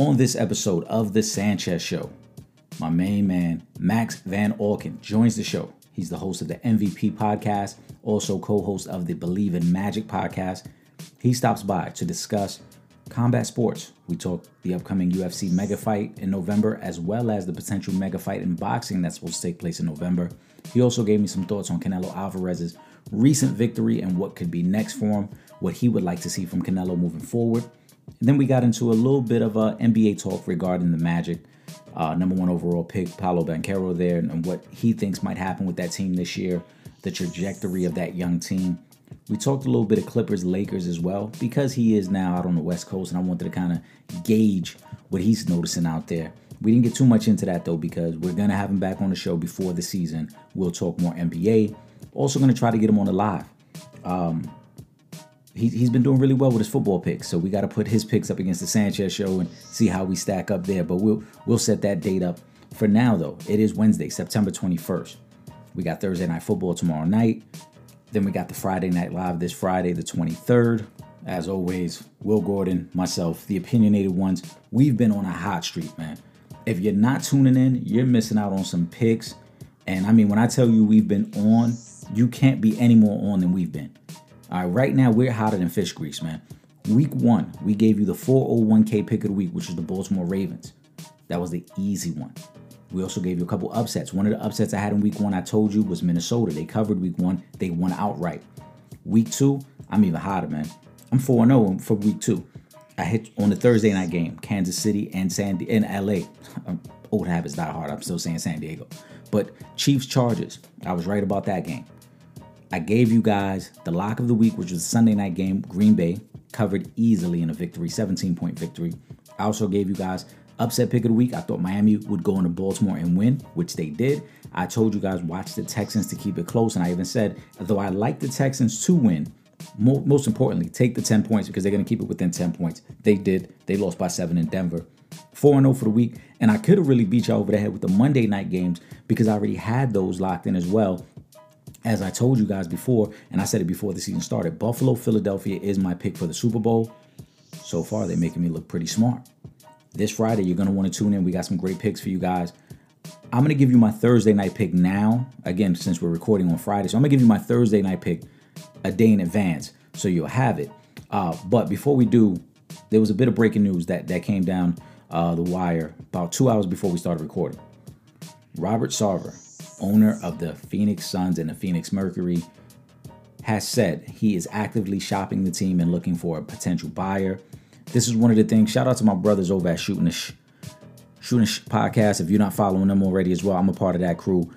On this episode of The Sanchez Show, my main man, Max Van Auken, joins the show. He's the host of the MVP podcast, also co host of the Bleav in Magic podcast. He stops by to discuss combat sports. We talk the upcoming UFC mega fight in November, as well as the potential mega fight in boxing that's supposed to take place in November. He also gave me some thoughts on Canelo Alvarez's recent victory and what could be next for him, what he would like to see from Canelo moving forward. And then we got into a little bit of a NBA talk regarding the Magic. Uh, number one overall pick, Paolo Banchero, there, and what he thinks might happen with that team this year, the trajectory of that young team. We talked a little bit of Clippers, Lakers as well, because he is now out on the West Coast, and I wanted to kind of gauge what he's noticing out there. We didn't get too much into that though, because we're gonna have him back on the show before the season. We'll talk more NBA. Also, gonna try to get him on the live. Um, he, he's been doing really well with his football picks, so we got to put his picks up against the Sanchez show and see how we stack up there. But we'll we'll set that date up. For now, though, it is Wednesday, September 21st. We got Thursday night football tomorrow night. Then we got the Friday night live this Friday, the 23rd. As always, Will Gordon, myself, the opinionated ones. We've been on a hot streak, man. If you're not tuning in, you're missing out on some picks. And I mean, when I tell you we've been on, you can't be any more on than we've been. All right, right now we're hotter than fish grease, man. Week one, we gave you the 401k pick of the week, which is the Baltimore Ravens. That was the easy one. We also gave you a couple upsets. One of the upsets I had in week one, I told you, was Minnesota. They covered week one, they won outright. Week two, I'm even hotter, man. I'm 4 0 for week two. I hit on the Thursday night game, Kansas City and San Di- and LA. Um, old habits die hard. I'm still saying San Diego. But Chiefs Chargers, I was right about that game. I gave you guys the lock of the week, which was a Sunday night game. Green Bay covered easily in a victory, 17 point victory. I also gave you guys upset pick of the week. I thought Miami would go into Baltimore and win, which they did. I told you guys watch the Texans to keep it close, and I even said, though I like the Texans to win, most importantly, take the 10 points because they're going to keep it within 10 points. They did. They lost by seven in Denver. 4 0 for the week. And I could have really beat y'all over the head with the Monday night games because I already had those locked in as well as I told you guys before, and I said it before the season started, Buffalo, Philadelphia is my pick for the Super Bowl. So far, they're making me look pretty smart. This Friday, you're going to want to tune in. We got some great picks for you guys. I'm going to give you my Thursday night pick now. Again, since we're recording on Friday. So I'm going to give you my Thursday night pick a day in advance so you'll have it. Uh, but before we do, there was a bit of breaking news that, that came down uh, the wire about two hours before we started recording. Robert Sarver, owner of the Phoenix Suns and the Phoenix Mercury, has said he is actively shopping the team and looking for a potential buyer. This is one of the things. Shout out to my brothers over at Shooting the Sh- Shooting Sh- podcast. If you're not following them already as well, I'm a part of that crew.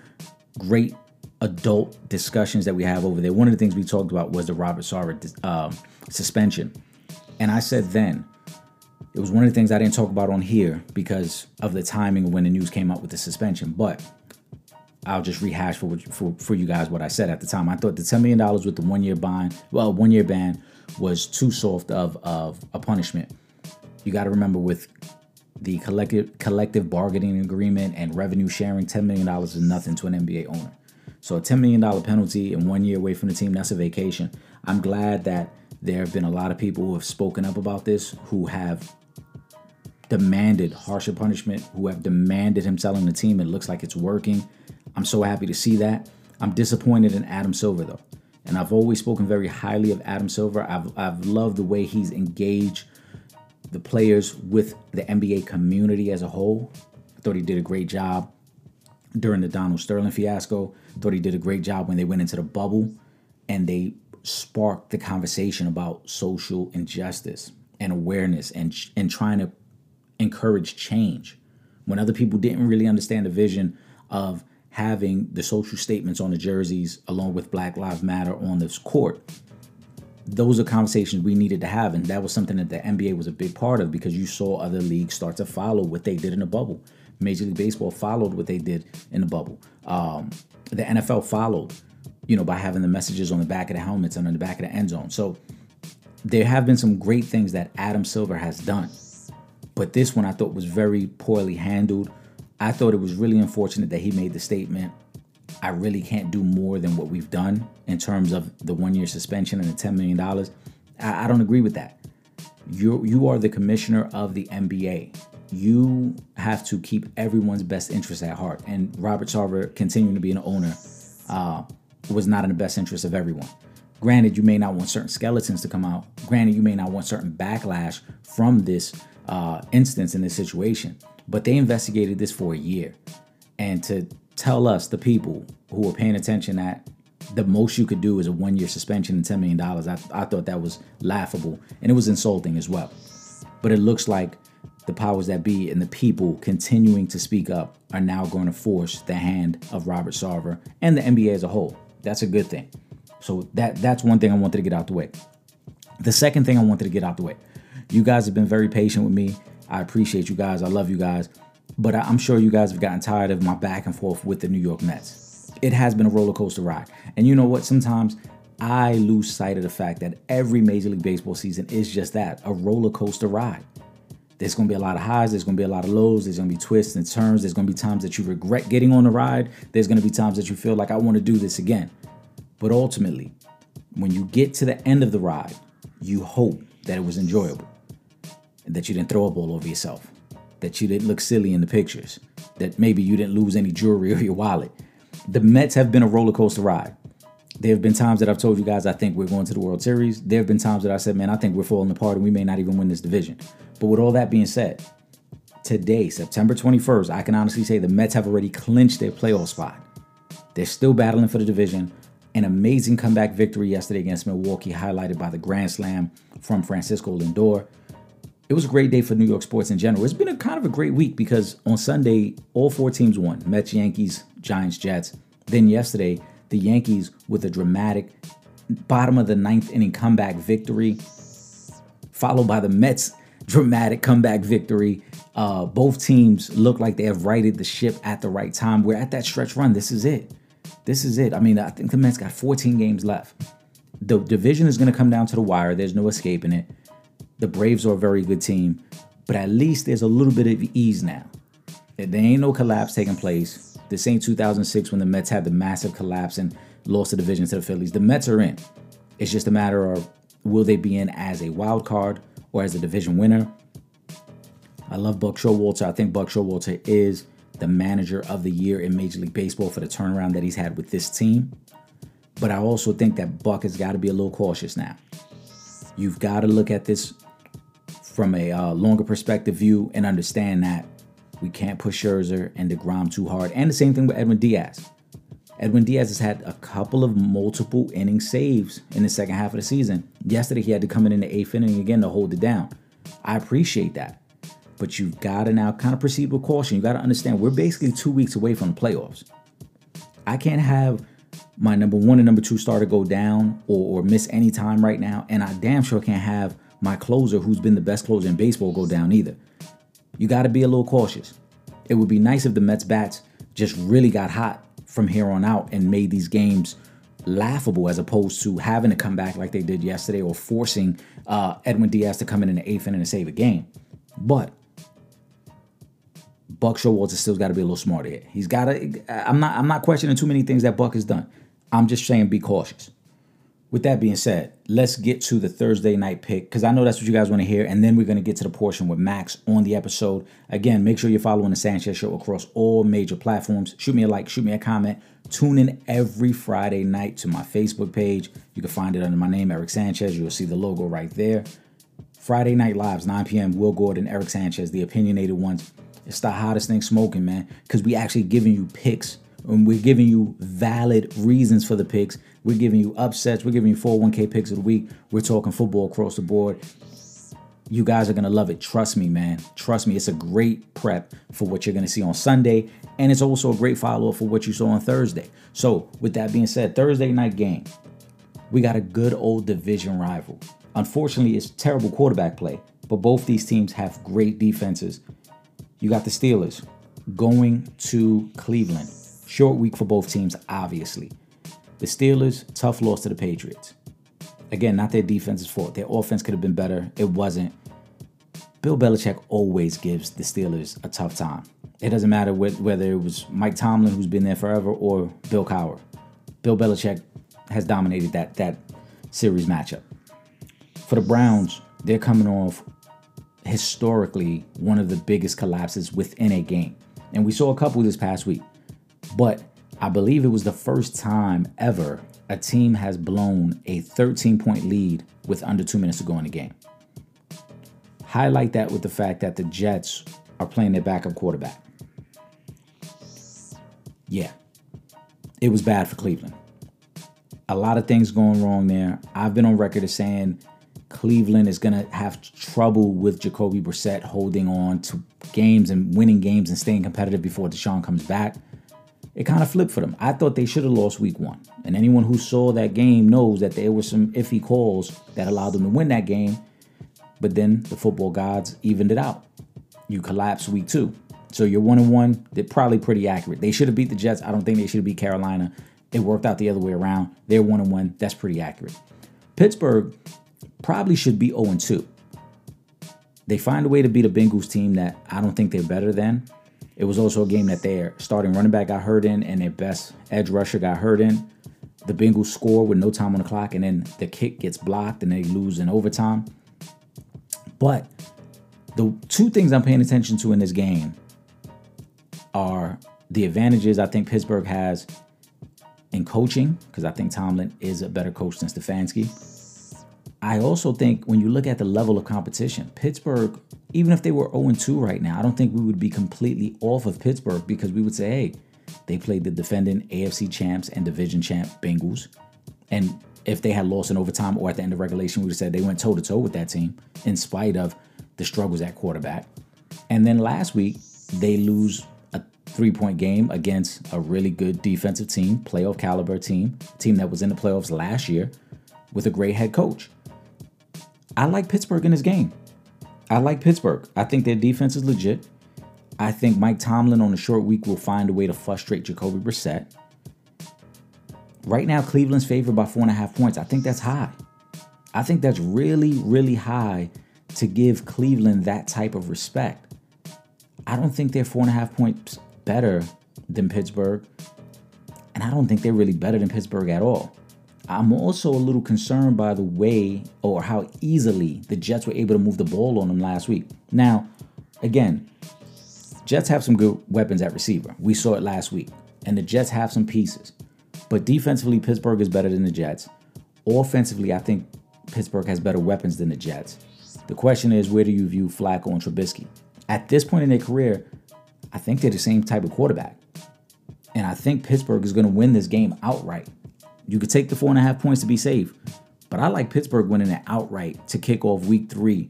Great adult discussions that we have over there. One of the things we talked about was the Robert Sarver um, suspension, and I said then it was one of the things I didn't talk about on here because of the timing when the news came out with the suspension, but I'll just rehash for, for for you guys what I said at the time. I thought the ten million dollars with the one year ban, well, one year ban, was too soft of of a punishment. You got to remember with the collective collective bargaining agreement and revenue sharing, ten million dollars is nothing to an NBA owner. So a ten million dollar penalty and one year away from the team, that's a vacation. I'm glad that there have been a lot of people who have spoken up about this, who have demanded harsher punishment, who have demanded him selling the team. It looks like it's working. I'm so happy to see that. I'm disappointed in Adam Silver though. And I've always spoken very highly of Adam Silver. I've, I've loved the way he's engaged the players with the NBA community as a whole. I thought he did a great job during the Donald Sterling fiasco. I thought he did a great job when they went into the bubble and they sparked the conversation about social injustice and awareness and and trying to encourage change when other people didn't really understand the vision of having the social statements on the jerseys along with Black Lives Matter on this court. Those are conversations we needed to have, and that was something that the NBA was a big part of because you saw other leagues start to follow what they did in the bubble. Major League Baseball followed what they did in the bubble. Um, the NFL followed, you know, by having the messages on the back of the helmets and on the back of the end zone. So there have been some great things that Adam Silver has done. But this one I thought was very poorly handled. I thought it was really unfortunate that he made the statement, I really can't do more than what we've done in terms of the one year suspension and the $10 million. I, I don't agree with that. You you are the commissioner of the NBA. You have to keep everyone's best interest at heart. And Robert Sarver continuing to be an owner uh, was not in the best interest of everyone. Granted, you may not want certain skeletons to come out. Granted, you may not want certain backlash from this uh, instance in this situation. But they investigated this for a year. And to tell us, the people who are paying attention, that the most you could do is a one year suspension and $10 million, I, I thought that was laughable. And it was insulting as well. But it looks like the powers that be and the people continuing to speak up are now going to force the hand of Robert Sarver and the NBA as a whole. That's a good thing. So that that's one thing I wanted to get out the way. The second thing I wanted to get out the way. You guys have been very patient with me. I appreciate you guys. I love you guys. But I'm sure you guys have gotten tired of my back and forth with the New York Mets. It has been a roller coaster ride. And you know what? Sometimes I lose sight of the fact that every Major League Baseball season is just that a roller coaster ride. There's going to be a lot of highs, there's going to be a lot of lows, there's going to be twists and turns, there's going to be times that you regret getting on the ride, there's going to be times that you feel like I want to do this again. But ultimately, when you get to the end of the ride, you hope that it was enjoyable that you didn't throw up all over yourself, that you didn't look silly in the pictures, that maybe you didn't lose any jewelry or your wallet. The Mets have been a roller coaster ride. There have been times that I've told you guys I think we're going to the World Series. There have been times that I said, man, I think we're falling apart and we may not even win this division. But with all that being said, today, September 21st, I can honestly say the Mets have already clinched their playoff spot. They're still battling for the division. An amazing comeback victory yesterday against Milwaukee, highlighted by the Grand Slam from Francisco Lindor it was a great day for New York sports in general. It's been a kind of a great week because on Sunday, all four teams won Mets, Yankees, Giants, Jets. Then yesterday, the Yankees with a dramatic bottom of the ninth inning comeback victory, followed by the Mets' dramatic comeback victory. Uh, both teams look like they have righted the ship at the right time. We're at that stretch run. This is it. This is it. I mean, I think the Mets got 14 games left. The division is going to come down to the wire. There's no escaping it. The Braves are a very good team, but at least there's a little bit of ease now. There ain't no collapse taking place. This ain't 2006 when the Mets had the massive collapse and lost the division to the Phillies. The Mets are in. It's just a matter of will they be in as a wild card or as a division winner. I love Buck Showalter. I think Buck Showalter is the manager of the year in Major League Baseball for the turnaround that he's had with this team. But I also think that Buck has got to be a little cautious now. You've got to look at this from a uh, longer perspective view and understand that we can't push Scherzer and DeGrom too hard. And the same thing with Edwin Diaz. Edwin Diaz has had a couple of multiple inning saves in the second half of the season. Yesterday, he had to come in in the eighth inning again to hold it down. I appreciate that. But you've got to now kind of proceed with caution. You got to understand we're basically two weeks away from the playoffs. I can't have my number one and number two starter go down or, or miss any time right now. And I damn sure can't have my closer, who's been the best closer in baseball, go down either. You got to be a little cautious. It would be nice if the Mets bats just really got hot from here on out and made these games laughable as opposed to having to come back like they did yesterday or forcing uh, Edwin Diaz to come in in the eighth inning and save a game. But Buck Showalter still got to be a little smarter here. He's got to. I'm not. I'm not questioning too many things that Buck has done. I'm just saying be cautious with that being said, let's get to the Thursday night pick because I know that's what you guys want to hear. And then we're going to get to the portion with Max on the episode. Again, make sure you're following the Sanchez Show across all major platforms. Shoot me a like, shoot me a comment. Tune in every Friday night to my Facebook page. You can find it under my name, Eric Sanchez. You'll see the logo right there. Friday Night Lives, 9 p.m. Will Gordon, Eric Sanchez, the opinionated ones. It's the hottest thing smoking, man, because we actually giving you picks and we're giving you valid reasons for the picks. We're giving you upsets. We're giving you 401k picks of the week. We're talking football across the board. You guys are going to love it. Trust me, man. Trust me. It's a great prep for what you're going to see on Sunday. And it's also a great follow up for what you saw on Thursday. So, with that being said, Thursday night game, we got a good old division rival. Unfortunately, it's terrible quarterback play, but both these teams have great defenses. You got the Steelers going to Cleveland. Short week for both teams, obviously. The Steelers, tough loss to the Patriots. Again, not their defense's fault. Their offense could have been better. It wasn't. Bill Belichick always gives the Steelers a tough time. It doesn't matter whether it was Mike Tomlin, who's been there forever, or Bill Cowher. Bill Belichick has dominated that, that series matchup. For the Browns, they're coming off historically one of the biggest collapses within a game. And we saw a couple this past week. But I believe it was the first time ever a team has blown a 13 point lead with under two minutes to go in the game. Highlight that with the fact that the Jets are playing their backup quarterback. Yeah, it was bad for Cleveland. A lot of things going wrong there. I've been on record as saying Cleveland is going to have trouble with Jacoby Brissett holding on to games and winning games and staying competitive before Deshaun comes back. It kind of flipped for them. I thought they should have lost week one. And anyone who saw that game knows that there were some iffy calls that allowed them to win that game. But then the football gods evened it out. You collapse week two. So you're one and one. They're probably pretty accurate. They should have beat the Jets. I don't think they should have beat Carolina. It worked out the other way around. They're one and one. That's pretty accurate. Pittsburgh probably should be 0 2. They find a way to beat a Bengals team that I don't think they're better than. It was also a game that their starting running back got hurt in and their best edge rusher got hurt in. The Bengals score with no time on the clock, and then the kick gets blocked and they lose in overtime. But the two things I'm paying attention to in this game are the advantages I think Pittsburgh has in coaching, because I think Tomlin is a better coach than Stefanski. I also think when you look at the level of competition, Pittsburgh, even if they were 0 2 right now, I don't think we would be completely off of Pittsburgh because we would say, hey, they played the defending AFC champs and division champ Bengals. And if they had lost in overtime or at the end of regulation, we would have said they went toe to toe with that team in spite of the struggles at quarterback. And then last week, they lose a three point game against a really good defensive team, playoff caliber team, team that was in the playoffs last year with a great head coach. I like Pittsburgh in this game. I like Pittsburgh. I think their defense is legit. I think Mike Tomlin on a short week will find a way to frustrate Jacoby Brissett. Right now, Cleveland's favored by four and a half points. I think that's high. I think that's really, really high to give Cleveland that type of respect. I don't think they're four and a half points better than Pittsburgh. And I don't think they're really better than Pittsburgh at all. I'm also a little concerned by the way or how easily the Jets were able to move the ball on them last week. Now, again, Jets have some good weapons at receiver. We saw it last week. And the Jets have some pieces. But defensively, Pittsburgh is better than the Jets. Offensively, I think Pittsburgh has better weapons than the Jets. The question is, where do you view Flacco and Trubisky? At this point in their career, I think they're the same type of quarterback. And I think Pittsburgh is going to win this game outright. You could take the four and a half points to be safe, but I like Pittsburgh winning it outright to kick off week three.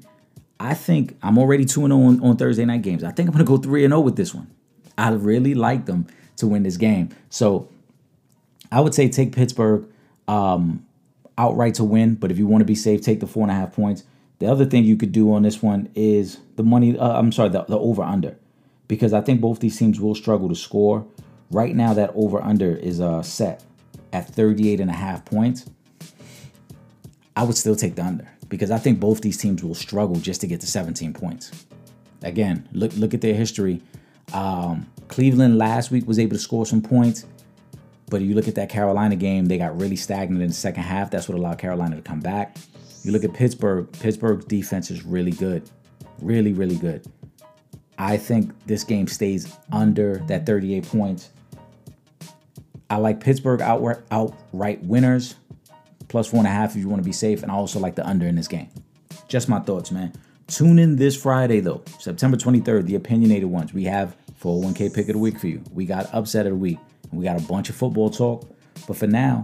I think I'm already 2 0 on, on Thursday night games. I think I'm going to go 3 0 with this one. I really like them to win this game. So I would say take Pittsburgh um, outright to win, but if you want to be safe, take the four and a half points. The other thing you could do on this one is the money, uh, I'm sorry, the, the over under because I think both these teams will struggle to score. Right now, that over under is uh, set at 38 and a half points. I would still take the under because I think both these teams will struggle just to get to 17 points. Again, look look at their history. Um, Cleveland last week was able to score some points, but you look at that Carolina game, they got really stagnant in the second half. That's what allowed Carolina to come back. You look at Pittsburgh, Pittsburgh's defense is really good. Really, really good. I think this game stays under that 38 points. I like Pittsburgh outright, outright winners, plus four and a half if you want to be safe. And I also like the under in this game. Just my thoughts, man. Tune in this Friday, though, September 23rd, the opinionated ones. We have 401k pick of the week for you. We got upset of the week. We got a bunch of football talk. But for now,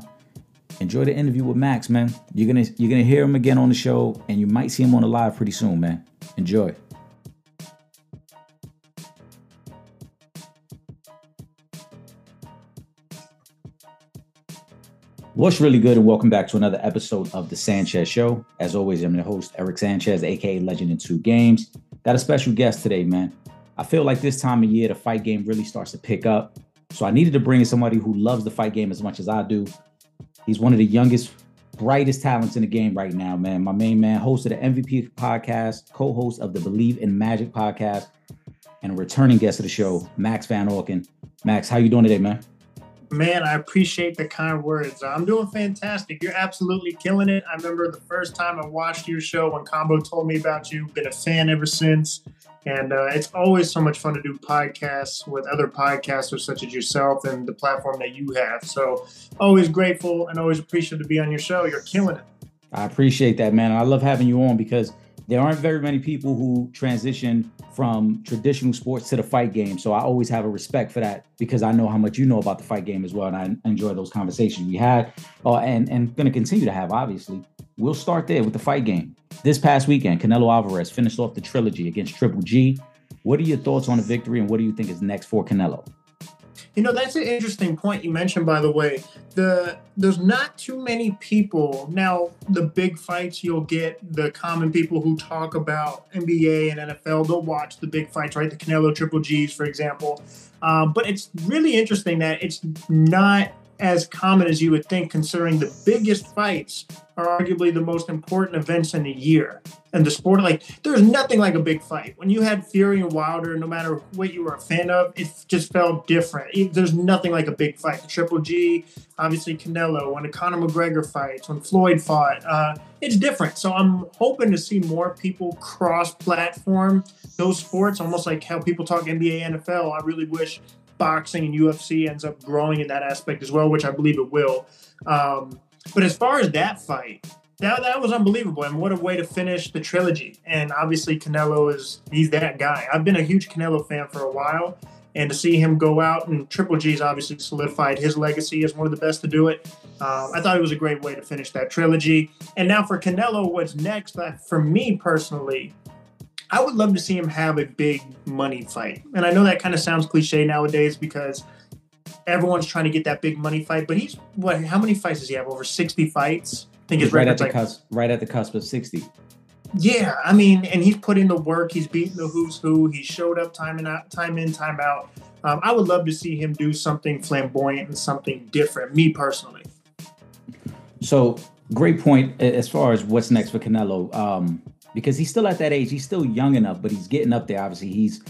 enjoy the interview with Max, man. You're gonna you're gonna hear him again on the show, and you might see him on the live pretty soon, man. Enjoy. What's really good, and welcome back to another episode of The Sanchez Show. As always, I'm your host, Eric Sanchez, aka Legend in Two Games. Got a special guest today, man. I feel like this time of year, the fight game really starts to pick up. So I needed to bring in somebody who loves the fight game as much as I do. He's one of the youngest, brightest talents in the game right now, man. My main man, host of the MVP podcast, co host of the Bleav in Magic podcast, and a returning guest of the show, Max Van Auken. Max, how you doing today, man? Man, I appreciate the kind words. I'm doing fantastic. You're absolutely killing it. I remember the first time I watched your show when Combo told me about you. Been a fan ever since. And uh, it's always so much fun to do podcasts with other podcasters such as yourself and the platform that you have. So always grateful and always appreciative to be on your show. You're killing it. I appreciate that, man. I love having you on because there aren't very many people who transition from traditional sports to the fight game. So I always have a respect for that because I know how much you know about the fight game as well, and I enjoy those conversations we had, uh, and and going to continue to have. Obviously, we'll start there with the fight game. This past weekend, Canelo Alvarez finished off the trilogy against Triple G. What are your thoughts on the victory, and what do you think is next for Canelo? You know, that's an interesting point you mentioned, by the way. The there's not too many people now. The big fights you'll get the common people who talk about NBA and NFL. They'll watch the big fights, right? The Canelo Triple G's, for example. Um, but it's really interesting that it's not as common as you would think, considering the biggest fights are arguably the most important events in the year. And the sport, like, there's nothing like a big fight. When you had Fury and Wilder, no matter what you were a fan of, it just felt different. There's nothing like a big fight. The Triple G, obviously Canelo, when the Conor McGregor fights, when Floyd fought, uh, it's different. So I'm hoping to see more people cross-platform those sports, almost like how people talk NBA, NFL. I really wish boxing and UFC ends up growing in that aspect as well, which I believe it will. Um, but as far as that fight, that, that was unbelievable. And what a way to finish the trilogy. And obviously, Canelo is, he's that guy. I've been a huge Canelo fan for a while. And to see him go out and Triple G's obviously solidified his legacy as one of the best to do it. Um, I thought it was a great way to finish that trilogy. And now for Canelo, what's next? Uh, for me personally, I would love to see him have a big money fight. And I know that kind of sounds cliche nowadays because everyone's trying to get that big money fight. But he's what? How many fights does he have? Over sixty fights. I think he's right at the like, cusp. Right at the cusp of sixty. Yeah, I mean, and he's put in the work. He's beaten the who's who. He showed up time and out, time in, time out. Um, I would love to see him do something flamboyant and something different. Me personally. So great point as far as what's next for Canelo. Um, because he's still at that age. He's still young enough, but he's getting up there. Obviously, he's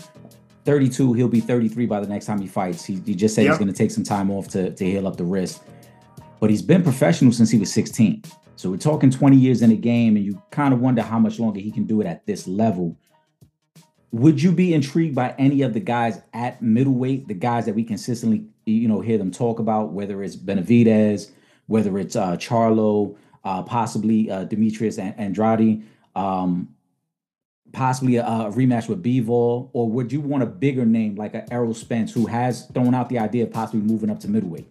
32. He'll be 33 by the next time he fights. He, he just said yep. he's going to take some time off to, to heal up the wrist. But he's been professional since he was 16. So we're talking 20 years in the game, and you kind of wonder how much longer he can do it at this level. Would you be intrigued by any of the guys at middleweight, the guys that we consistently, you know, hear them talk about, whether it's Benavidez, whether it's uh, Charlo, uh, possibly uh, Demetrius Andrade? Um, possibly a, a, rematch with Bivol, or would you want a bigger name like a Errol Spence who has thrown out the idea of possibly moving up to middleweight?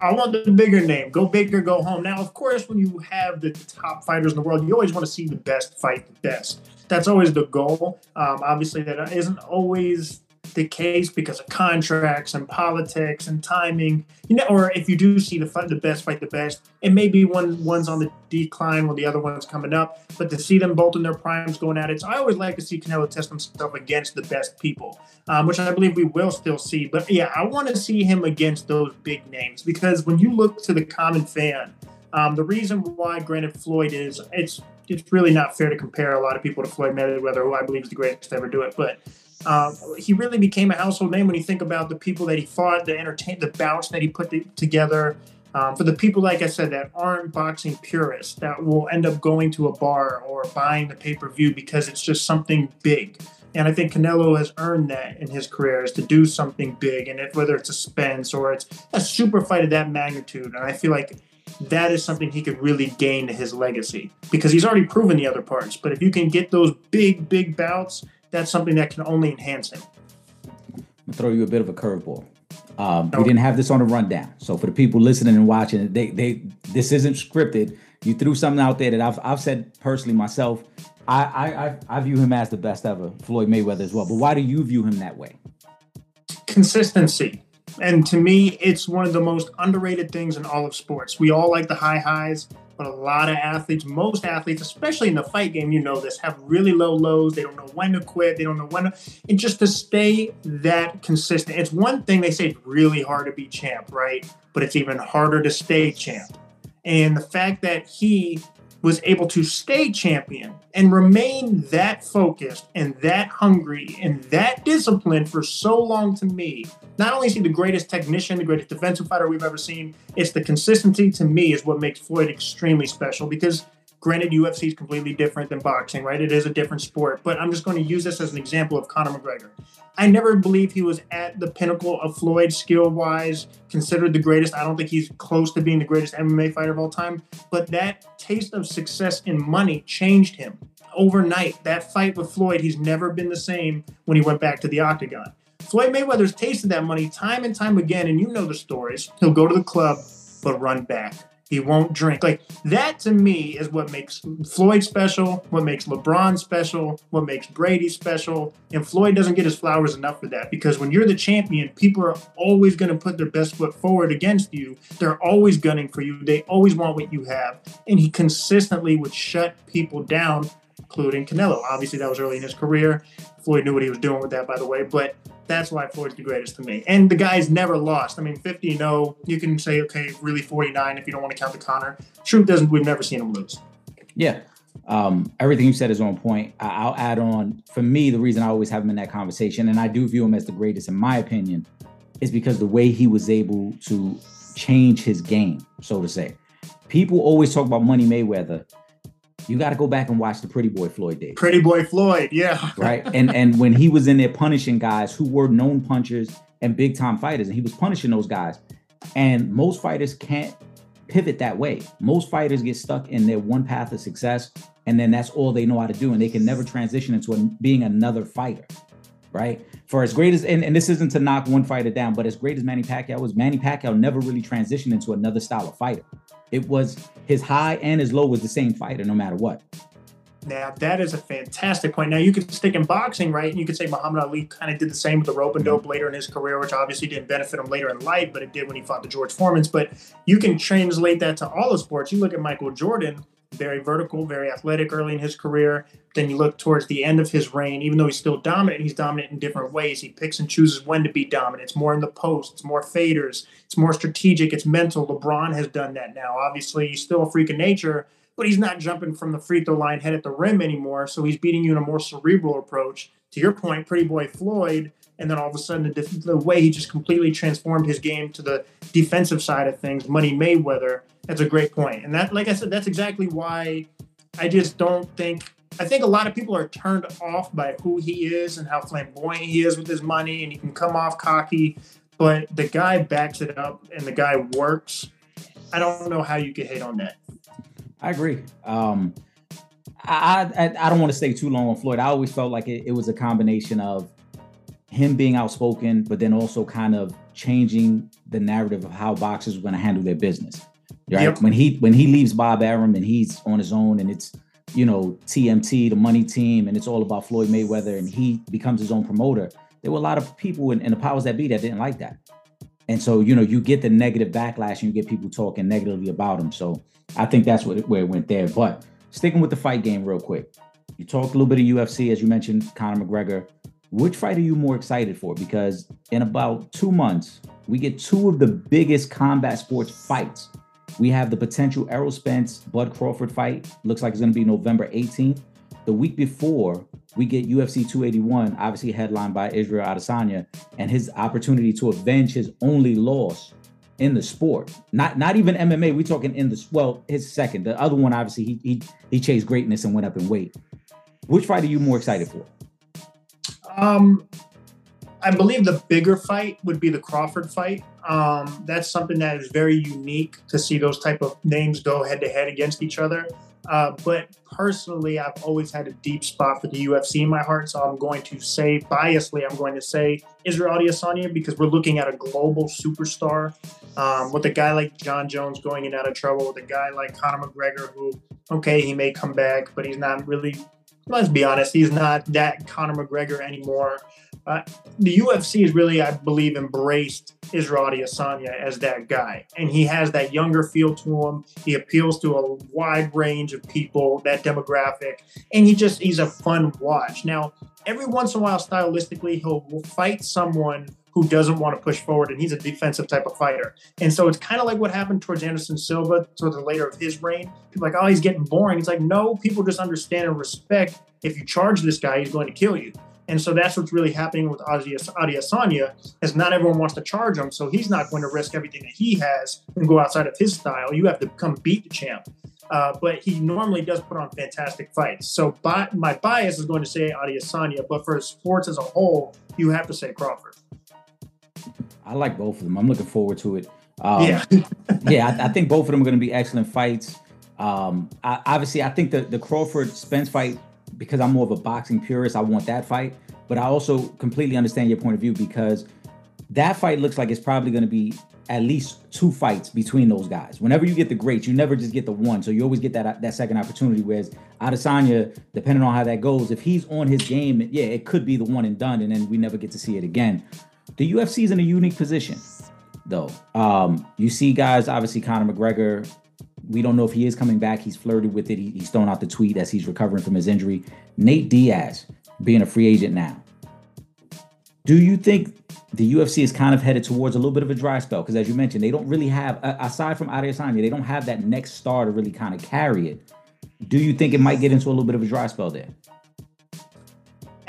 I want the bigger name. Go big or go home. Now, of course, when you have the top fighters in the world, you always want to see the best fight the best. That's always the goal. Um, obviously, that isn't always the case because of contracts and politics and timing. You know, or if you do see the fight, the best fight the best, it may be one one's on the decline while the other one's coming up. But to see them both in their primes going at it, so I always like to see Canelo test himself against the best people, um, which I believe we will still see. But yeah, I want to see him against those big names because when you look to the common fan, um, the reason why, granted, Floyd is it's it's really not fair to compare a lot of people to Floyd Mayweather, who I believe is the greatest to ever do it, but uh, he really became a household name when you think about the people that he fought, the entertain, the bouts that he put the, together. Um, for the people, like I said, that aren't boxing purists, that will end up going to a bar or buying the pay per view because it's just something big. And I think Canelo has earned that in his career is to do something big, and if, whether it's a Spence or it's a super fight of that magnitude. And I feel like that is something he could really gain to his legacy because he's already proven the other parts. But if you can get those big, big bouts that's something that can only enhance him. I'm gonna throw you a bit of a curveball. Um, okay. We didn't have this on the rundown, so for the people listening and watching, they they this isn't scripted. You threw something out there that I've I've said personally myself. I I I view him as the best ever, Floyd Mayweather as well. But why do you view him that way? Consistency. And to me, it's one of the most underrated things in all of sports. We all like the high highs, but a lot of athletes, most athletes, especially in the fight game, you know this, have really low lows. They don't know when to quit. They don't know when to, and just to stay that consistent. It's one thing they say it's really hard to be champ, right? But it's even harder to stay champ. And the fact that he was able to stay champion and remain that focused and that hungry and that disciplined for so long to me. Not only is he the greatest technician, the greatest defensive fighter we've ever seen, it's the consistency to me is what makes Floyd extremely special because Granted, UFC is completely different than boxing, right? It is a different sport, but I'm just going to use this as an example of Conor McGregor. I never believed he was at the pinnacle of Floyd skill wise, considered the greatest. I don't think he's close to being the greatest MMA fighter of all time, but that taste of success and money changed him overnight. That fight with Floyd, he's never been the same when he went back to the octagon. Floyd Mayweather's tasted that money time and time again, and you know the stories. He'll go to the club, but run back he won't drink. Like that to me is what makes Floyd special, what makes LeBron special, what makes Brady special. And Floyd doesn't get his flowers enough for that because when you're the champion, people are always going to put their best foot forward against you. They're always gunning for you. They always want what you have. And he consistently would shut people down, including Canelo. Obviously, that was early in his career. Floyd knew what he was doing with that, by the way. But that's why Floyd's the greatest to me. And the guy's never lost. I mean, 50 0, you can say, okay, really 49 if you don't want to count the Conor. Truth doesn't, we've never seen him lose. Yeah. Um, everything you said is on point. I- will add on, for me, the reason I always have him in that conversation, and I do view him as the greatest in my opinion, is because the way he was able to change his game, so to say. People always talk about Money Mayweather, you got to go back and watch the Pretty Boy Floyd days. Pretty Boy Floyd, yeah. right. And and when he was in there punishing guys who were known punchers and big time fighters, and he was punishing those guys. And most fighters can't pivot that way. Most fighters get stuck in their one path of success, and then that's all they know how to do, and they can never transition into a, being another fighter. Right. For as great as and, and this isn't to knock one fighter down, but as great as Manny Pacquiao was, Manny Pacquiao never really transitioned into another style of fighter. It was his high and his low was the same fighter no matter what. Now that is a fantastic point. Now you could stick in boxing, right? And you could say Muhammad Ali kind of did the same with the rope and dope later in his career, which obviously didn't benefit him later in life, but it did when he fought the George Foremans. But you can translate that to all the sports. You look at Michael Jordan, very vertical, very athletic early in his career. Then you look towards the end of his reign, even though he's still dominant, he's dominant in different ways. He picks and chooses when to be dominant. It's more in the post, it's more faders, it's more strategic, it's mental. LeBron has done that now. Obviously, he's still a freak of nature, but he's not jumping from the free throw line head at the rim anymore. So he's beating you in a more cerebral approach. To your point, Pretty Boy Floyd, and then all of a sudden the, the way he just completely transformed his game to the defensive side of things, Money Mayweather that's a great point. And that, like I said, that's exactly why I just don't think. I think a lot of people are turned off by who he is and how flamboyant he is with his money, and he can come off cocky, but the guy backs it up and the guy works. I don't know how you could hate on that. I agree. Um, I, I, I don't want to stay too long on Floyd. I always felt like it, it was a combination of him being outspoken, but then also kind of changing the narrative of how boxers were going to handle their business. Right? Yep. When he when he leaves Bob Arum and he's on his own and it's you know TMT, the money team, and it's all about Floyd Mayweather and he becomes his own promoter. There were a lot of people in, in the powers that be that didn't like that. And so, you know, you get the negative backlash and you get people talking negatively about him. So I think that's what where it went there. But sticking with the fight game real quick. You talked a little bit of UFC, as you mentioned, Conor McGregor. Which fight are you more excited for? Because in about two months, we get two of the biggest combat sports fights we have the potential Errol Spence Bud Crawford fight. Looks like it's going to be November 18th. The week before, we get UFC 281, obviously headlined by Israel Adesanya, and his opportunity to avenge his only loss in the sport. Not not even MMA. We're talking in the well, his second. The other one, obviously, he he he chased greatness and went up in weight. Which fight are you more excited for? Um, I believe the bigger fight would be the Crawford fight. Um, that's something that is very unique to see those type of names go head to head against each other. Uh, but personally, I've always had a deep spot for the UFC in my heart, so I'm going to say biasly, I'm going to say Israel Adesanya because we're looking at a global superstar. Um, with a guy like Jon Jones going in out of trouble, with a guy like Conor McGregor, who okay, he may come back, but he's not really. Let's be honest, he's not that Conor McGregor anymore. Uh, the UFC has really, I believe, embraced Israel Adesanya as that guy, and he has that younger feel to him. He appeals to a wide range of people, that demographic, and he just he's a fun watch. Now, every once in a while, stylistically, he'll fight someone who doesn't want to push forward, and he's a defensive type of fighter. And so it's kind of like what happened towards Anderson Silva towards the later of his reign. People like, oh, he's getting boring. It's like, no, people just understand and respect. If you charge this guy, he's going to kill you. And so that's what's really happening with Adi Adesanya, is not everyone wants to charge him, so he's not going to risk everything that he has and go outside of his style. You have to come beat the champ. Uh, but he normally does put on fantastic fights. So by, my bias is going to say Adesanya, but for sports as a whole, you have to say Crawford. I like both of them. I'm looking forward to it. Um, yeah, yeah. I, I, think both of them are going to be excellent fights. Um, I, obviously, I think the the Crawford Spence fight because I'm more of a boxing purist. I want that fight, but I also completely understand your point of view because that fight looks like it's probably going to be at least two fights between those guys. Whenever you get the greats, you never just get the one. So you always get that that second opportunity. Whereas Adesanya, depending on how that goes, if he's on his game, yeah, it could be the one and done, and then we never get to see it again. The UFC is in a unique position, though. Um, you see guys, obviously Conor McGregor. We don't know if he is coming back. He's flirted with it. He, he's thrown out the tweet as he's recovering from his injury. Nate Diaz being a free agent now. Do you think the UFC is kind of headed towards a little bit of a dry spell because, as you mentioned, they don't really have, aside from Adesanya, they don't have that next star to really kind of carry it. Do you think it might get into a little bit of a dry spell there?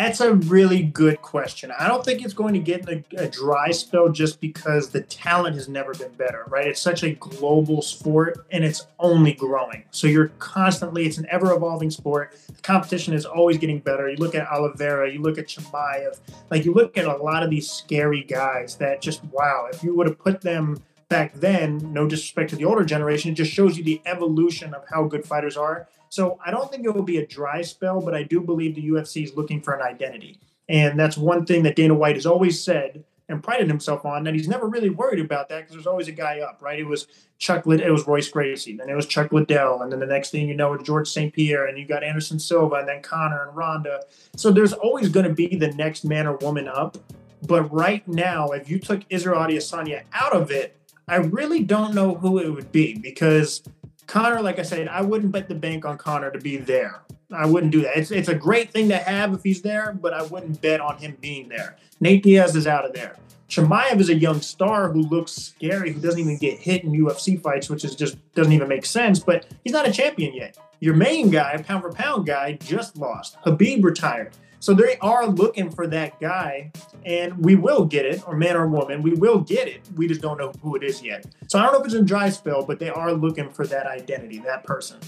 That's a really good question. I don't think it's going to get in a, a, dry spell just because the talent has never been better, right? It's such a global sport and it's only growing. So you're constantly, it's an ever evolving sport. The competition is always getting better. You look at Oliveira, you look at Chimaev, like you look at a lot of these scary guys that just, wow, if you would have put them back then, no disrespect to the older generation, it just shows you the evolution of how good fighters are. So I don't think it will be a dry spell, but I do believe the UFC is looking for an identity. And that's one thing that Dana White has always said and prided himself on that he's never really worried about that because there's always a guy up, right? It was Chuck Lid- it was Royce Gracie, then it was Chuck Liddell, and then the next thing you know, it's George St. Pierre, and you got Anderson Silva, and then Conor and Ronda. So there's always going to be the next man or woman up. But right now, if you took Israel Adesanya out of it, I really don't know who it would be because Conor, like I said, I wouldn't bet the bank on Conor to be there. I wouldn't do that. It's, it's a great thing to have if he's there, but I wouldn't bet on him being there. Nate Diaz is out of there. Chimaev is a young star who looks scary, who doesn't even get hit in UFC fights, which is just doesn't even make sense. But he's not a champion yet. Your main guy, pound for pound guy, just lost. Khabib retired. So they are looking for that guy, and we will get it, or man or woman, we will get it. We just don't know who it is yet. So I don't know if it's a dry spell, but they are looking for that identity, that person.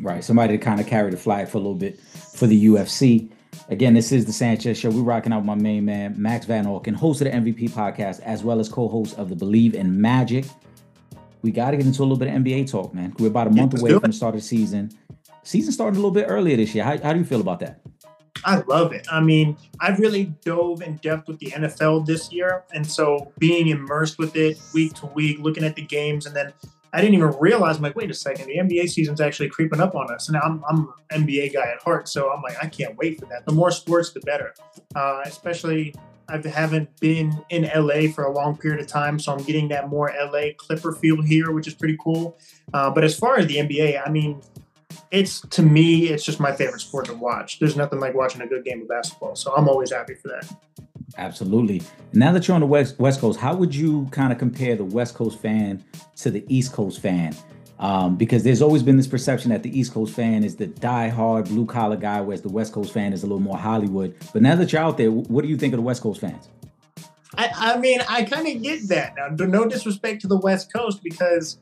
Right, somebody to kind of carry the flag for a little bit for the UFC. Again, this is the Sanchez Show. We're rocking out with my main man, Max Van Auken, host of the MVP podcast, as well as co-host of the Bleav in Magic. We got to get into a little bit of NBA talk, man. We're about a month yeah, away from the start of the season. Season started a little bit earlier this year. How, how do you feel about that? I love it. I mean, I've really dove in depth with the NFL this year. And so being immersed with it week to week, looking at the games, and then I didn't even realize, I'm like, wait a second, the NBA season's actually creeping up on us. And I'm, I'm an NBA guy at heart. So I'm like, I can't wait for that. The more sports, the better. Uh, especially, I haven't been in LA for a long period of time. So I'm getting that more LA Clipper feel here, which is pretty cool. Uh, but as far as the NBA, I mean, it's to me, it's just my favorite sport to watch. There's nothing like watching a good game of basketball. So I'm always happy for that. Absolutely. Now that you're on the West West Coast, how would you kind of compare the West Coast fan to the East Coast fan? Um, because there's always been this perception that the East Coast fan is the die-hard blue collar guy, whereas the West Coast fan is a little more Hollywood. But now that you're out there, what do you think of the West Coast fans? I, I mean, I kind of get that. Now, no disrespect to the West Coast because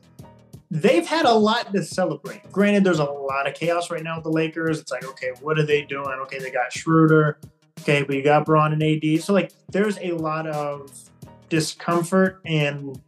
they've had a lot to celebrate. Granted, there's a lot of chaos right now with the Lakers. It's like, okay, what are they doing? Okay, they got Schroeder. Okay, but you got Bron and AD. So like, there's a lot of discomfort and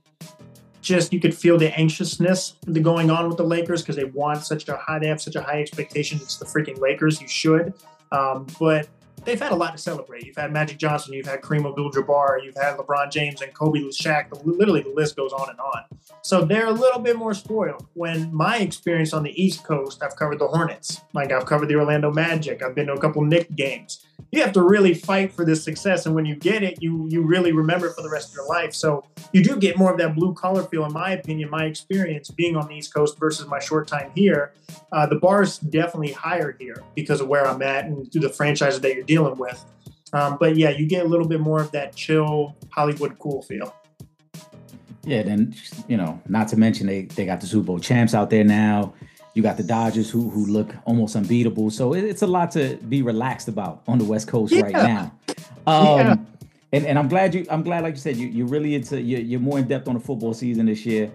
just you could feel the anxiousness going on with the Lakers because they want such a high, they have such a high expectation. It's the freaking Lakers. You should, um, but they've had a lot to celebrate. You've had Magic Johnson, you've had Kareem Abdul-Jabbar, you've had LeBron James and Kobe Shaq. Literally, the list goes on and on. So they're a little bit more spoiled. When my experience on the East Coast, I've covered the Hornets, like I've covered the Orlando Magic, I've been to a couple Knick games you have to really fight for this success and when you get it you you really remember it for the rest of your life so you do get more of that blue collar feel in my opinion my experience being on the east coast versus my short time here uh, the bar is definitely higher here because of where i'm at and through the franchises that you're dealing with Um, but yeah, you get a little bit more of that chill Hollywood cool feel. Yeah, then you know, not to mention they they got the Super Bowl champs out there now. You got the Dodgers who who look almost unbeatable. So it, it's a lot to be relaxed about on the West Coast yeah. right now. Um, yeah. And, and I'm glad you I'm glad like you said you you're really into you're, you're more in depth on the football season this year.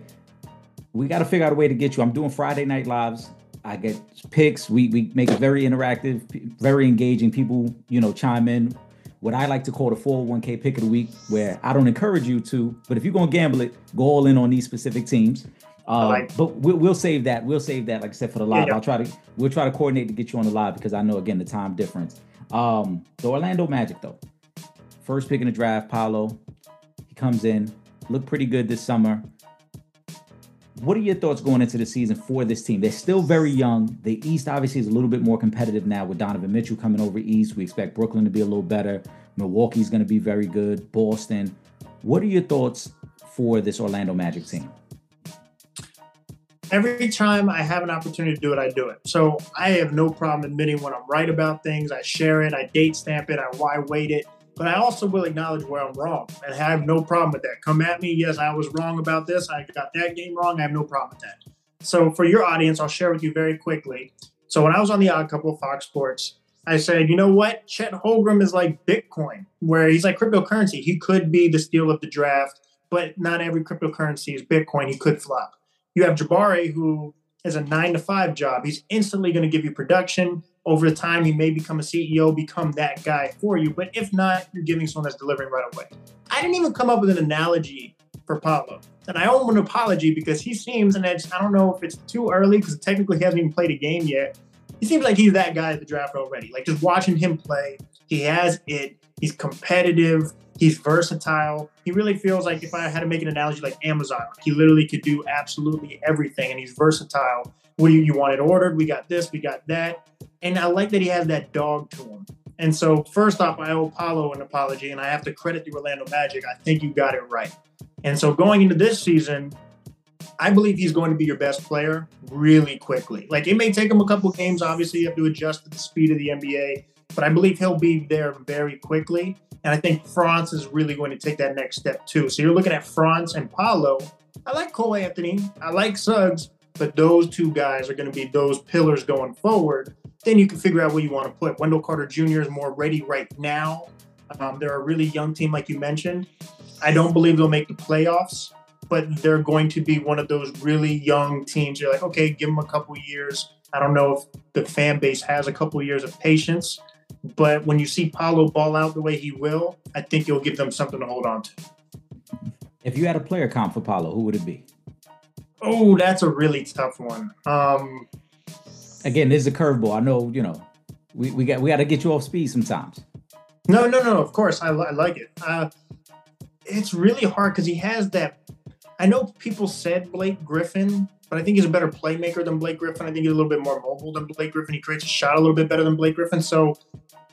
We got to figure out a way to get you. I'm doing Friday night lives. I get picks. We we make it very interactive, very engaging. People, you know, chime in what I like to call the 401k pick of the week, where I don't encourage you to, but if you're gonna gamble it, go all in on these specific teams. Uh, like, but we'll, we'll, save that. We'll save that, like I said, for the live. Yeah, yeah. I'll try to we'll try to coordinate to get you on the live because I know again the time difference. Um, the Orlando Magic though, first pick in the draft, Paolo, he comes in, looked pretty good this summer. What are your thoughts going into the season for this team? They're still very young. The East obviously is a little bit more competitive now with Donovan Mitchell coming over East. We expect Brooklyn to be a little better. Milwaukee's going to be very good. Boston. What are your thoughts for this Orlando Magic team? Every time I have an opportunity to do it, I do it. So I have no problem admitting when I'm right about things. I share it, I date stamp it, I why weight it but I also will acknowledge where I'm wrong and I have no problem with that. Come at me. Yes, I was wrong about this. I got that game wrong. I have no problem with that. So for your audience, I'll share with you very quickly. So when I was on the Odd Couple of Fox Sports, I said, you know what? Chet Holmgren is like Bitcoin, where he's like cryptocurrency. He could be the steal of the draft, but not every cryptocurrency is Bitcoin. He could flop. You have Jabari, who has a nine to five job. He's instantly going to give you production over time he may become a CEO, become that guy for you. But if not, you're giving someone that's delivering right away. I didn't even come up with an analogy for Paolo. And I owe him an apology because he seems, and I don't know if it's too early because technically he hasn't even played a game yet. He seems like he's that guy at the draft already. Like just watching him play, he has it. He's competitive. He's versatile. He really feels like if I had to make an analogy like Amazon, he literally could do absolutely everything and he's versatile. What do you, you want it ordered? We got this, we got that. And I like that he has that dog to him. And so, first off, I owe Paolo an apology, and I have to credit the Orlando Magic. I think you got it right. And so, going into this season, I believe he's going to be your best player really quickly. Like, it may take him a couple games. Obviously, you have to adjust to the speed of the NBA, but I believe he'll be there very quickly. And I think Franz is really going to take that next step, too. So, you're looking at Franz and Paolo. I like Cole Anthony. I like Suggs but those two guys are going to be those pillars going forward. Then you can figure out what you want to put. Wendell Carter Jr. is more ready right now. Um, they're a really young team, like you mentioned. I don't believe they'll make the playoffs, but they're going to be one of those really young teams. You're like, okay, give them a couple years. I don't know if the fan base has a couple years of patience, but when you see Paolo ball out the way he will, I think you'll give them something to hold on to. If you had a player comp for Paolo, who would it be? Oh, that's a really tough one. Um, Again, this is a curveball. I know, you know, we, we got we got to get you off speed sometimes. No, no, no. Of course, I, I like it. Uh, it's really hard because he has that. I know people said Blake Griffin, but I think he's a better playmaker than Blake Griffin. I think he's a little bit more mobile than Blake Griffin. He creates a shot a little bit better than Blake Griffin. So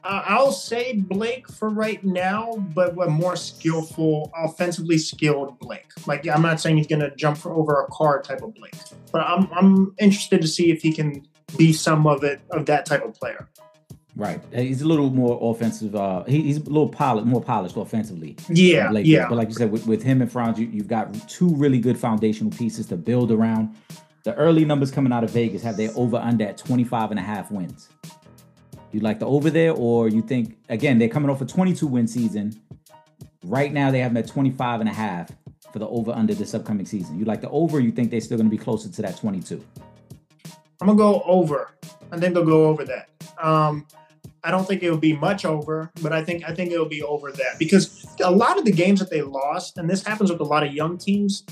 uh, I'll say Blake for right now, but a more skillful, offensively skilled Blake. Like, I'm not saying he's going to jump over a car type of Blake, but I'm I'm interested to see if he can be some of it of that type of player. Right, he's a little more offensive. Uh, he, he's a little polished, more polished offensively. Yeah, yeah. But like you said, with, with him and Franz, you, you've got two really good foundational pieces to build around. The early numbers coming out of Vegas have their over under at 25 and a half wins. You like the over there, or you think again they're coming off a 22 win season. Right now they have them at 25 and a half for the over under this upcoming season. You like the over? you think they're still going to be closer to that 22? I'm gonna go over. I think they'll go over that. Um, I don't think it'll be much over, but I think I think it'll be over that because a lot of the games that they lost, and this happens with a lot of young teams,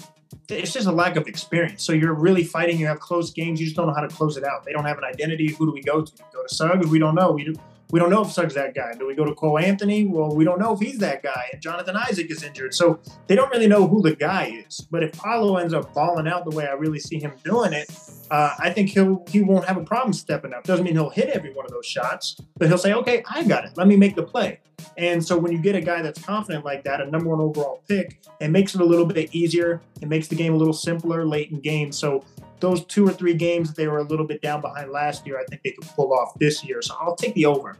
it's just a lack of experience. So you're really fighting. You have close games. You just don't know how to close it out. They don't have an identity. Who do we go to? Go to Suggs? We don't know. We do. We don't know if Suggs that guy. Do we go to Cole Anthony? Well, we don't know if he's that guy. And Jonathan Isaac is injured, so they don't really know who the guy is. But if Paolo ends up balling out the way I really see him doing it, uh, I think he'll he won't have a problem stepping up. Doesn't mean he'll hit every one of those shots, but he'll say, "Okay, I got it. Let me make the play." And so when you get a guy that's confident like that, a number one overall pick, it makes it a little bit easier. It makes the game a little simpler late in games. So those two or three games that they were a little bit down behind last year, I think they could pull off this year. So I'll take the over.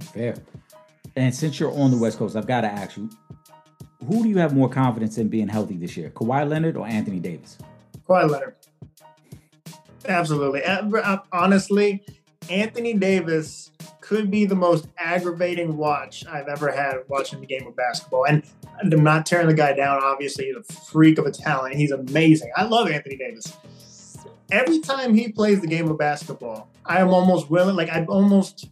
Fair. And since you're on the West Coast, I've got to ask you, who do you have more confidence in being healthy this year, Kawhi Leonard or Anthony Davis? Kawhi Leonard. Absolutely. Uh, honestly, Anthony Davis could be the most aggravating watch I've ever had watching the game of basketball. And I'm not tearing the guy down. Obviously, he's a freak of a talent. He's amazing. I love Anthony Davis. Every time he plays the game of basketball, I am almost willing, like, I almost,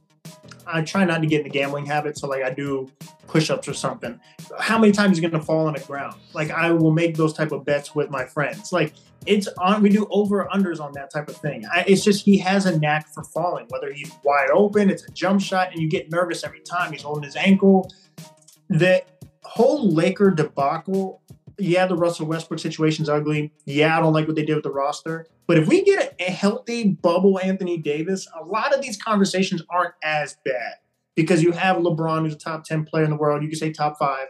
I try not to get in the gambling habit. So, like, I do push ups or something. How many times going to fall on the ground? Like, I will make those type of bets with my friends. Like, it's on we do over unders on that type of thing I, it's just he has a knack for falling whether he's wide open it's a jump shot and you get nervous every time he's holding his ankle the whole laker debacle yeah the russell westbrook situation's ugly. Yeah i don't like what they did with the roster. But if we get a, a healthy bubble anthony davis a lot of these conversations aren't as bad. Because you have lebron who's a top 10 player in the world you could say top five.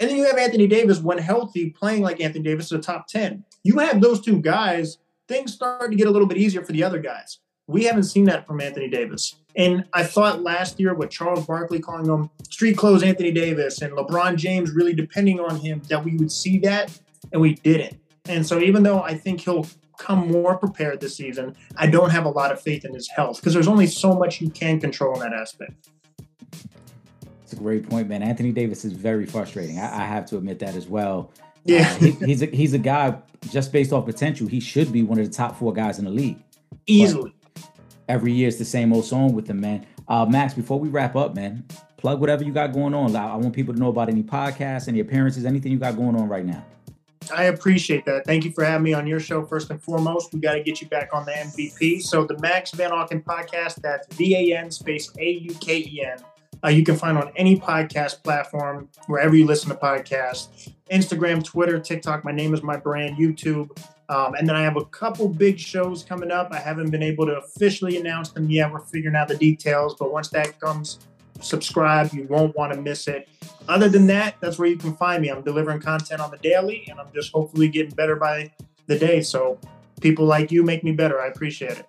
And then you have Anthony Davis, when healthy, playing like Anthony Davis, is a top 10 you have those two guys, things start to get a little bit easier for the other guys. We haven't seen that from Anthony Davis. And I thought last year with Charles Barkley calling him street clothes Anthony Davis and LeBron James really depending on him that we would see that, and we didn't. And so even though I think he'll come more prepared this season, I don't have a lot of faith in his health because there's only so much you can control in that aspect. It's a great point, man. Anthony Davis is very frustrating. I, I have to admit that as well. Yeah, uh, he, he's a he's a guy just based off potential. He should be one of the top four guys in the league easily. Every year it's the same old song with him, man. Uh, Max, before we wrap up, man, plug whatever you got going on. I want people to know about any podcasts, any appearances, anything you got going on right now. I appreciate that. Thank you for having me on your show. First and foremost, we got to get you back on the MVP. So the Max Van Auken podcast, that's V A N space A U K E N uh, you can find on any podcast platform, wherever you listen to podcasts Instagram, Twitter, TikTok. My name is my brand, YouTube. Um, and then I have a couple big shows coming up. I haven't been able to officially announce them yet. We're figuring out the details, but once that comes, subscribe. You won't want to miss it. Other than that, that's where you can find me. I'm delivering content on the daily, and I'm just hopefully getting better by the day. So people like you make me better. I appreciate it.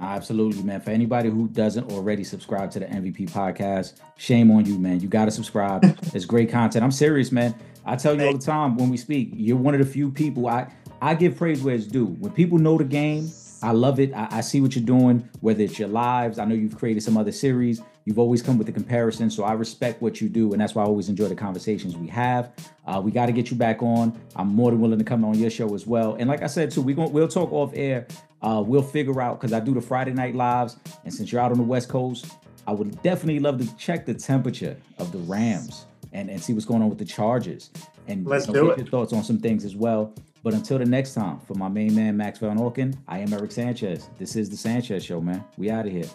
Absolutely, man. For anybody who doesn't already subscribe to the MVP podcast, shame on you, man. You got to subscribe. it's great content. I'm serious, man. I tell you all the time when we speak, you're one of the few people I I give praise where it's due. When people know the game, I love it. I, I, see what you're doing, whether it's your lives. I know you've created some other series. You've always come with the comparison. So I respect what you do. And that's why I always enjoy the conversations we have. Uh, we got to get you back on. I'm more than willing to come on your show as well. And like I said, too, we going we'll talk off air. Uh, we'll figure out because I do the Friday night lives. And since you're out on the West Coast, I would definitely love to check the temperature of the Rams and, and see what's going on with the Chargers. And let's you know, do it. Your thoughts on some things as well. But until the next time, for my main man, Max Van Auken, I am Eric Sanchez. This is The Sanchez Show, man. We out of here.